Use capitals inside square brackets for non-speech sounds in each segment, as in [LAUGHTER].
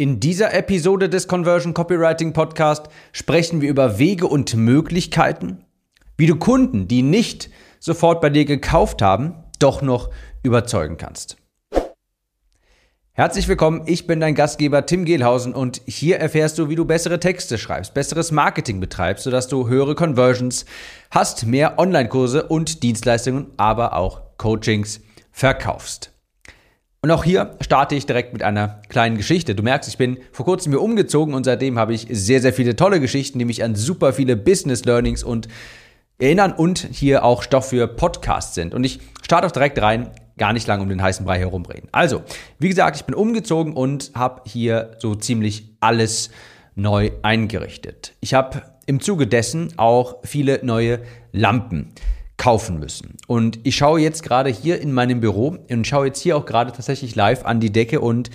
In dieser Episode des Conversion Copywriting Podcast sprechen wir über Wege und Möglichkeiten, wie du Kunden, die nicht sofort bei dir gekauft haben, doch noch überzeugen kannst. Herzlich willkommen, ich bin dein Gastgeber Tim Gehlhausen und hier erfährst du, wie du bessere Texte schreibst, besseres Marketing betreibst, sodass du höhere Conversions hast, mehr Online-Kurse und Dienstleistungen, aber auch Coachings verkaufst. Und auch hier starte ich direkt mit einer kleinen Geschichte. Du merkst, ich bin vor kurzem hier umgezogen und seitdem habe ich sehr, sehr viele tolle Geschichten, die mich an super viele Business Learnings und erinnern und hier auch Stoff für Podcasts sind. Und ich starte auch direkt rein, gar nicht lange um den heißen Brei herumreden. Also, wie gesagt, ich bin umgezogen und habe hier so ziemlich alles neu eingerichtet. Ich habe im Zuge dessen auch viele neue Lampen kaufen müssen. Und ich schaue jetzt gerade hier in meinem Büro und schaue jetzt hier auch gerade tatsächlich live an die Decke und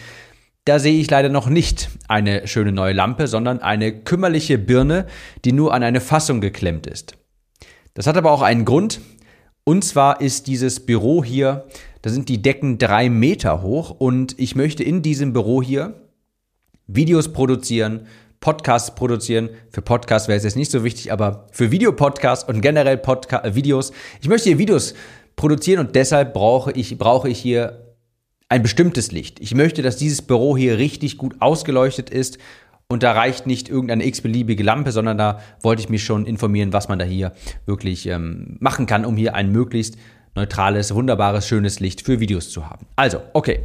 da sehe ich leider noch nicht eine schöne neue Lampe, sondern eine kümmerliche Birne, die nur an eine Fassung geklemmt ist. Das hat aber auch einen Grund. Und zwar ist dieses Büro hier, da sind die Decken drei Meter hoch und ich möchte in diesem Büro hier Videos produzieren, Podcasts produzieren. Für Podcasts wäre es jetzt nicht so wichtig, aber für Videopodcasts und generell Podca äh, Videos. Ich möchte hier Videos produzieren und deshalb brauche ich, brauche ich hier ein bestimmtes Licht. Ich möchte, dass dieses Büro hier richtig gut ausgeleuchtet ist und da reicht nicht irgendeine x-beliebige Lampe, sondern da wollte ich mich schon informieren, was man da hier wirklich ähm, machen kann, um hier ein möglichst neutrales, wunderbares, schönes Licht für Videos zu haben. Also, okay.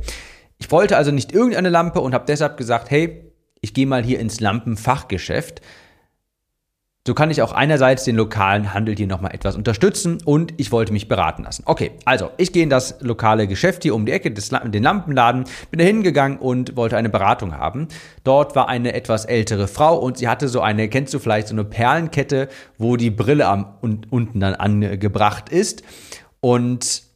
Ich wollte also nicht irgendeine Lampe und habe deshalb gesagt, hey, ich gehe mal hier ins Lampenfachgeschäft. So kann ich auch einerseits den lokalen Handel hier nochmal etwas unterstützen und ich wollte mich beraten lassen. Okay, also ich gehe in das lokale Geschäft hier um die Ecke, des, den Lampenladen, bin da hingegangen und wollte eine Beratung haben. Dort war eine etwas ältere Frau und sie hatte so eine, kennst du vielleicht, so eine Perlenkette, wo die Brille am, unten dann angebracht ist. Und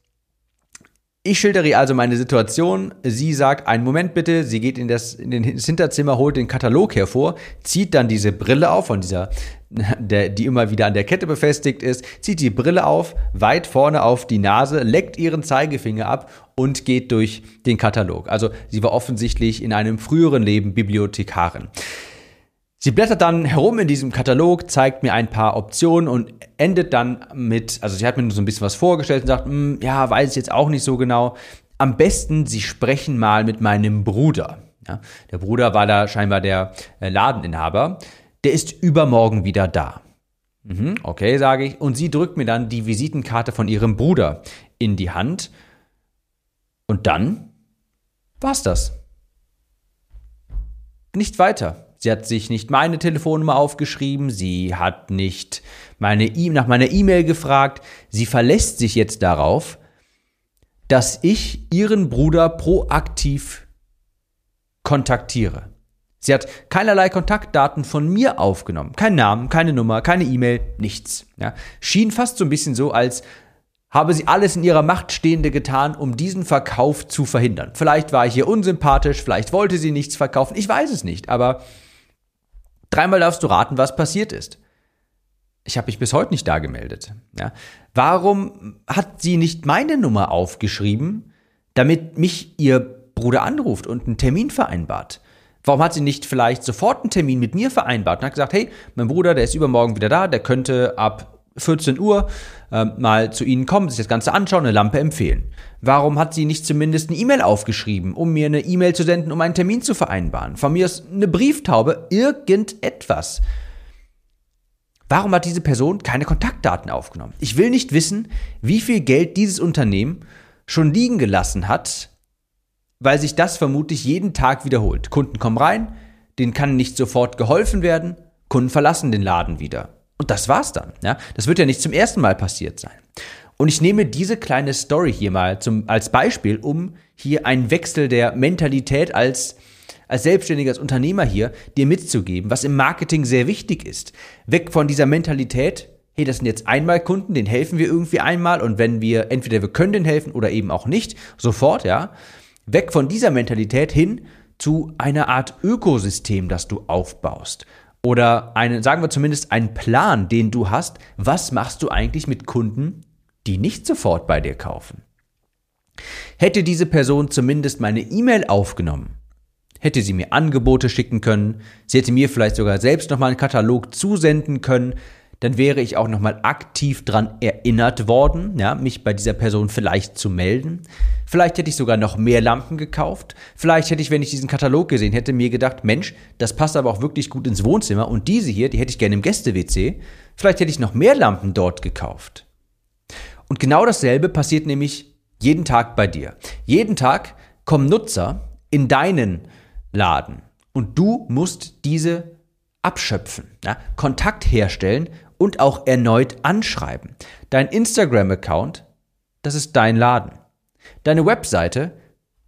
ich schildere ihr also meine Situation. Sie sagt, einen Moment bitte. Sie geht in das, in das Hinterzimmer, holt den Katalog hervor, zieht dann diese Brille auf von dieser, [LAUGHS] der, die immer wieder an der Kette befestigt ist, zieht die Brille auf, weit vorne auf die Nase, leckt ihren Zeigefinger ab und geht durch den Katalog. Also sie war offensichtlich in einem früheren Leben Bibliothekarin. Sie blättert dann herum in diesem Katalog, zeigt mir ein paar Optionen und endet dann mit, also sie hat mir so ein bisschen was vorgestellt und sagt, hm, ja, weiß ich jetzt auch nicht so genau. Am besten, Sie sprechen mal mit meinem Bruder. Ja, der Bruder war da scheinbar der äh, Ladeninhaber. Der ist übermorgen wieder da. Mhm, okay, sage ich. Und sie drückt mir dann die Visitenkarte von ihrem Bruder in die Hand. Und dann war's das. Nicht weiter. Sie hat sich nicht meine Telefonnummer aufgeschrieben, sie hat nicht meine e nach meiner E-Mail gefragt. Sie verlässt sich jetzt darauf, dass ich ihren Bruder proaktiv kontaktiere. Sie hat keinerlei Kontaktdaten von mir aufgenommen. Kein Namen, keine Nummer, keine E-Mail, nichts. Ja. Schien fast so ein bisschen so, als habe sie alles in ihrer Macht Stehende getan, um diesen Verkauf zu verhindern. Vielleicht war ich ihr unsympathisch, vielleicht wollte sie nichts verkaufen, ich weiß es nicht, aber Dreimal darfst du raten, was passiert ist. Ich habe mich bis heute nicht da gemeldet. Ja. Warum hat sie nicht meine Nummer aufgeschrieben, damit mich ihr Bruder anruft und einen Termin vereinbart? Warum hat sie nicht vielleicht sofort einen Termin mit mir vereinbart und hat gesagt, hey, mein Bruder, der ist übermorgen wieder da, der könnte ab 14 Uhr äh, mal zu Ihnen kommen, sich das Ganze anschauen, eine Lampe empfehlen. Warum hat sie nicht zumindest eine E-Mail aufgeschrieben, um mir eine E-Mail zu senden, um einen Termin zu vereinbaren? Von mir ist eine Brieftaube, irgendetwas. Warum hat diese Person keine Kontaktdaten aufgenommen? Ich will nicht wissen, wie viel Geld dieses Unternehmen schon liegen gelassen hat, weil sich das vermutlich jeden Tag wiederholt. Kunden kommen rein, denen kann nicht sofort geholfen werden, Kunden verlassen den Laden wieder. Und das war's dann. Ja? Das wird ja nicht zum ersten Mal passiert sein. Und ich nehme diese kleine Story hier mal zum, als Beispiel, um hier einen Wechsel der Mentalität als, als Selbstständiger, als Unternehmer hier dir mitzugeben, was im Marketing sehr wichtig ist. Weg von dieser Mentalität, hey, das sind jetzt einmal Kunden, den helfen wir irgendwie einmal und wenn wir, entweder wir können denen helfen oder eben auch nicht, sofort, ja. Weg von dieser Mentalität hin zu einer Art Ökosystem, das du aufbaust oder einen, sagen wir zumindest einen Plan, den du hast, was machst du eigentlich mit Kunden, die nicht sofort bei dir kaufen? Hätte diese Person zumindest meine E-Mail aufgenommen, hätte sie mir Angebote schicken können, sie hätte mir vielleicht sogar selbst nochmal einen Katalog zusenden können, dann wäre ich auch nochmal aktiv dran erinnert worden, ja, mich bei dieser Person vielleicht zu melden. Vielleicht hätte ich sogar noch mehr Lampen gekauft. Vielleicht hätte ich, wenn ich diesen Katalog gesehen hätte, mir gedacht, Mensch, das passt aber auch wirklich gut ins Wohnzimmer und diese hier, die hätte ich gerne im Gäste-WC. Vielleicht hätte ich noch mehr Lampen dort gekauft. Und genau dasselbe passiert nämlich jeden Tag bei dir. Jeden Tag kommen Nutzer in deinen Laden und du musst diese abschöpfen, ja? Kontakt herstellen und auch erneut anschreiben. Dein Instagram-Account, das ist dein Laden. Deine Webseite,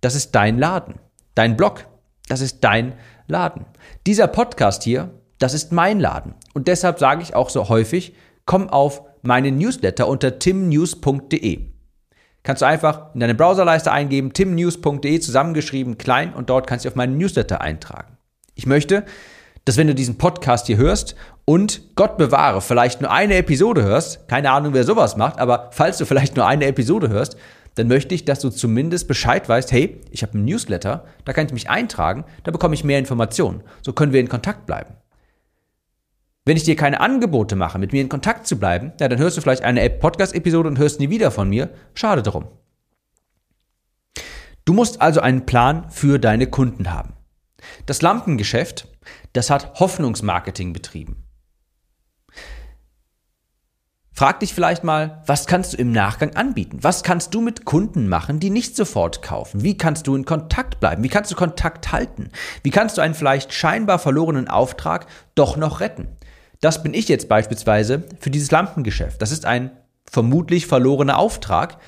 das ist dein Laden. Dein Blog, das ist dein Laden. Dieser Podcast hier, das ist mein Laden. Und deshalb sage ich auch so häufig, komm auf meinen Newsletter unter timnews.de. Kannst du einfach in deine Browserleiste eingeben, timnews.de zusammengeschrieben, klein und dort kannst du auf meinen Newsletter eintragen. Ich möchte, dass wenn du diesen Podcast hier hörst und Gott bewahre, vielleicht nur eine Episode hörst, keine Ahnung, wer sowas macht, aber falls du vielleicht nur eine Episode hörst, dann möchte ich, dass du zumindest Bescheid weißt, hey, ich habe einen Newsletter, da kann ich mich eintragen, da bekomme ich mehr Informationen. So können wir in Kontakt bleiben. Wenn ich dir keine Angebote mache, mit mir in Kontakt zu bleiben, ja, dann hörst du vielleicht eine Podcast-Episode und hörst nie wieder von mir. Schade drum. Du musst also einen Plan für deine Kunden haben. Das Lampengeschäft, das hat Hoffnungsmarketing betrieben. Frag dich vielleicht mal, was kannst du im Nachgang anbieten? Was kannst du mit Kunden machen, die nicht sofort kaufen? Wie kannst du in Kontakt bleiben? Wie kannst du Kontakt halten? Wie kannst du einen vielleicht scheinbar verlorenen Auftrag doch noch retten? Das bin ich jetzt beispielsweise für dieses Lampengeschäft. Das ist ein vermutlich verlorener Auftrag,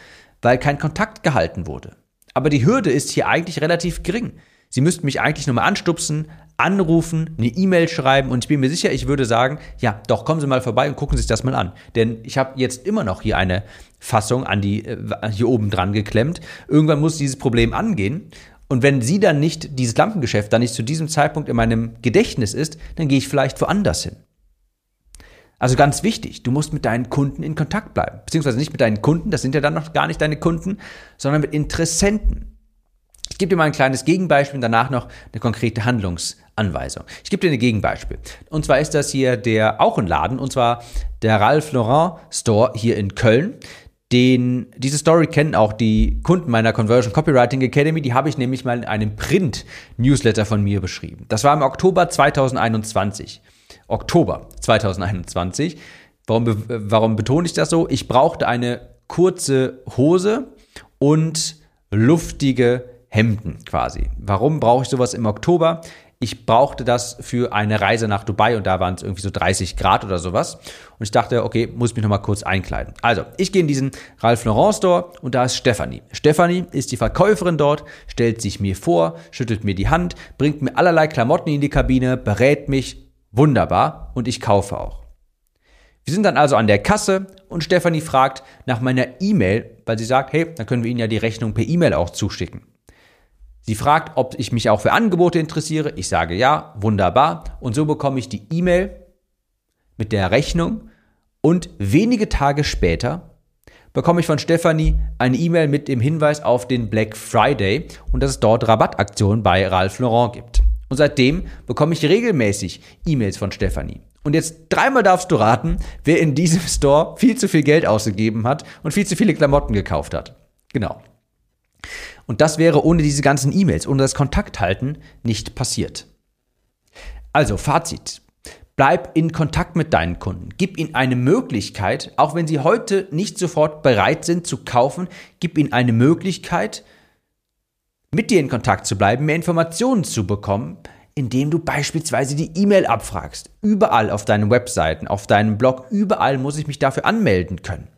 weil kein Kontakt gehalten wurde. Aber die Hürde ist hier eigentlich relativ gering. Sie müssten mich eigentlich nur mal anstupsen, anrufen, eine E-Mail schreiben und ich bin mir sicher, ich würde sagen, ja, doch, kommen Sie mal vorbei und gucken Sie sich das mal an. Denn ich habe jetzt immer noch hier eine Fassung an die, äh, hier oben dran geklemmt. Irgendwann muss dieses Problem angehen. Und wenn Sie dann nicht, dieses Lampengeschäft dann nicht zu diesem Zeitpunkt in meinem Gedächtnis ist, dann gehe ich vielleicht woanders hin. Also ganz wichtig, du musst mit deinen Kunden in Kontakt bleiben. Beziehungsweise nicht mit deinen Kunden, das sind ja dann noch gar nicht deine Kunden, sondern mit Interessenten. Ich gebe dir mal ein kleines Gegenbeispiel und danach noch eine konkrete Handlungsanweisung. Ich gebe dir ein Gegenbeispiel. Und zwar ist das hier der auch ein Laden, und zwar der Ralph Lauren Store hier in Köln. Den, diese Story kennen auch die Kunden meiner Conversion Copywriting Academy. Die habe ich nämlich mal in einem Print-Newsletter von mir beschrieben. Das war im Oktober 2021. Oktober 2021. Warum, warum betone ich das so? Ich brauchte eine kurze Hose und luftige Hemden quasi. Warum brauche ich sowas im Oktober? Ich brauchte das für eine Reise nach Dubai und da waren es irgendwie so 30 Grad oder sowas. Und ich dachte, okay, muss mich nochmal kurz einkleiden. Also, ich gehe in diesen Ralph Lauren Store und da ist Stephanie. Stephanie ist die Verkäuferin dort, stellt sich mir vor, schüttelt mir die Hand, bringt mir allerlei Klamotten in die Kabine, berät mich, Wunderbar und ich kaufe auch. Wir sind dann also an der Kasse und Stefanie fragt nach meiner E-Mail, weil sie sagt, hey, dann können wir Ihnen ja die Rechnung per E-Mail auch zuschicken. Sie fragt, ob ich mich auch für Angebote interessiere. Ich sage ja, wunderbar. Und so bekomme ich die E-Mail mit der Rechnung und wenige Tage später bekomme ich von Stefanie eine E-Mail mit dem Hinweis auf den Black Friday und dass es dort Rabattaktionen bei Ralph Lauren gibt. Und seitdem bekomme ich regelmäßig E-Mails von Stefanie. Und jetzt dreimal darfst du raten, wer in diesem Store viel zu viel Geld ausgegeben hat und viel zu viele Klamotten gekauft hat. Genau. Und das wäre ohne diese ganzen E-Mails, ohne das Kontakthalten nicht passiert. Also Fazit. Bleib in Kontakt mit deinen Kunden. Gib ihnen eine Möglichkeit, auch wenn sie heute nicht sofort bereit sind zu kaufen, gib ihnen eine Möglichkeit, mit dir in Kontakt zu bleiben, mehr Informationen zu bekommen, indem du beispielsweise die E-Mail abfragst. Überall auf deinen Webseiten, auf deinem Blog, überall muss ich mich dafür anmelden können.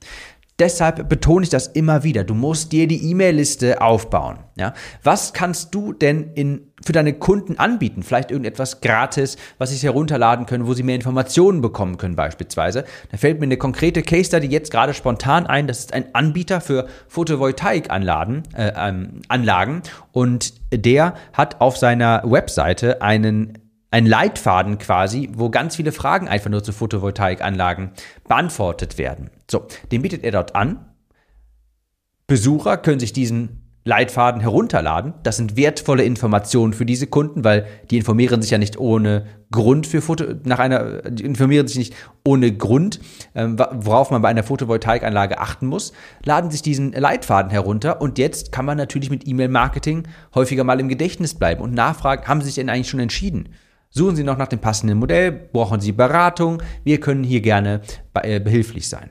Deshalb betone ich das immer wieder. Du musst dir die E-Mail-Liste aufbauen. Ja? Was kannst du denn in, für deine Kunden anbieten? Vielleicht irgendetwas gratis, was sie herunterladen können, wo sie mehr Informationen bekommen können beispielsweise. Da fällt mir eine konkrete Case Study jetzt gerade spontan ein. Das ist ein Anbieter für Photovoltaikanlagen äh, ähm, Anlagen und der hat auf seiner Webseite einen ein Leitfaden quasi, wo ganz viele Fragen einfach nur zu Photovoltaikanlagen beantwortet werden. So, den bietet er dort an. Besucher können sich diesen Leitfaden herunterladen. Das sind wertvolle Informationen für diese Kunden, weil die informieren sich ja nicht ohne Grund für Foto, nach einer, die informieren sich nicht ohne Grund, ähm, worauf man bei einer Photovoltaikanlage achten muss, laden sich diesen Leitfaden herunter und jetzt kann man natürlich mit E-Mail-Marketing häufiger mal im Gedächtnis bleiben und nachfragen, haben Sie sich denn eigentlich schon entschieden? Suchen Sie noch nach dem passenden Modell, brauchen Sie Beratung, wir können hier gerne äh, behilflich sein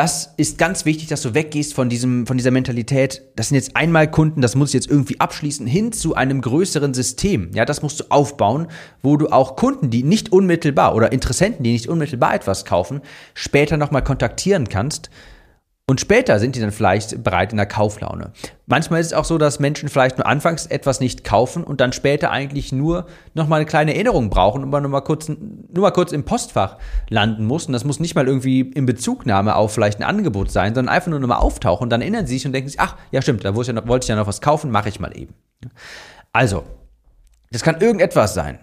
das ist ganz wichtig, dass du weggehst von diesem, von dieser Mentalität. Das sind jetzt einmal Kunden, das muss ich jetzt irgendwie abschließen, hin zu einem größeren System. Ja, das musst du aufbauen, wo du auch Kunden, die nicht unmittelbar oder Interessenten, die nicht unmittelbar etwas kaufen, später nochmal kontaktieren kannst und später sind die dann vielleicht bereit in der Kauflaune. Manchmal ist es auch so, dass Menschen vielleicht nur anfangs etwas nicht kaufen und dann später eigentlich nur nochmal eine kleine Erinnerung brauchen und man nur mal, kurz, nur mal kurz im Postfach landen muss. Und das muss nicht mal irgendwie in Bezugnahme auf vielleicht ein Angebot sein, sondern einfach nur nochmal auftauchen und dann erinnern sie sich und denken sich, ach, ja stimmt, da wollte ich ja noch was kaufen, mache ich mal eben. Also, das kann irgendetwas sein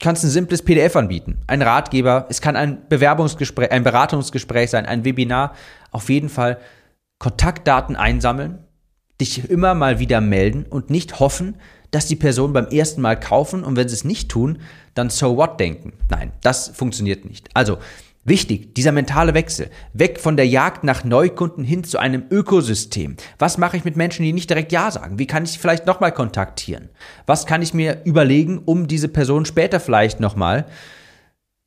kannst ein simples PDF anbieten, ein Ratgeber, es kann ein Bewerbungsgespräch, ein Beratungsgespräch sein, ein Webinar, auf jeden Fall Kontaktdaten einsammeln, dich immer mal wieder melden und nicht hoffen, dass die Personen beim ersten Mal kaufen und wenn sie es nicht tun, dann so what denken. Nein, das funktioniert nicht. Also, Wichtig, dieser mentale Wechsel. Weg von der Jagd nach Neukunden hin zu einem Ökosystem. Was mache ich mit Menschen, die nicht direkt Ja sagen? Wie kann ich sie vielleicht nochmal kontaktieren? Was kann ich mir überlegen, um diese Person später vielleicht nochmal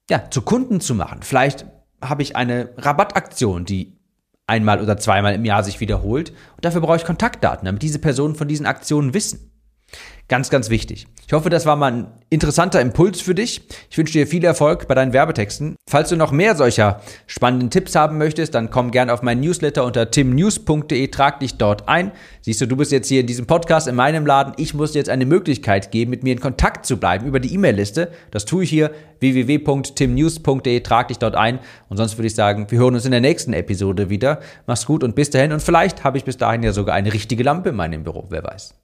ja, zu Kunden zu machen? Vielleicht habe ich eine Rabattaktion, die einmal oder zweimal im Jahr sich wiederholt. Und dafür brauche ich Kontaktdaten, damit diese Personen von diesen Aktionen wissen. Ganz, ganz wichtig. Ich hoffe, das war mal ein interessanter Impuls für dich. Ich wünsche dir viel Erfolg bei deinen Werbetexten. Falls du noch mehr solcher spannenden Tipps haben möchtest, dann komm gerne auf meinen Newsletter unter timnews.de, trag dich dort ein. Siehst du, du bist jetzt hier in diesem Podcast in meinem Laden. Ich muss dir jetzt eine Möglichkeit geben, mit mir in Kontakt zu bleiben über die E-Mail-Liste. Das tue ich hier www.timnews.de, trag dich dort ein. Und sonst würde ich sagen, wir hören uns in der nächsten Episode wieder. Mach's gut und bis dahin. Und vielleicht habe ich bis dahin ja sogar eine richtige Lampe in meinem Büro, wer weiß.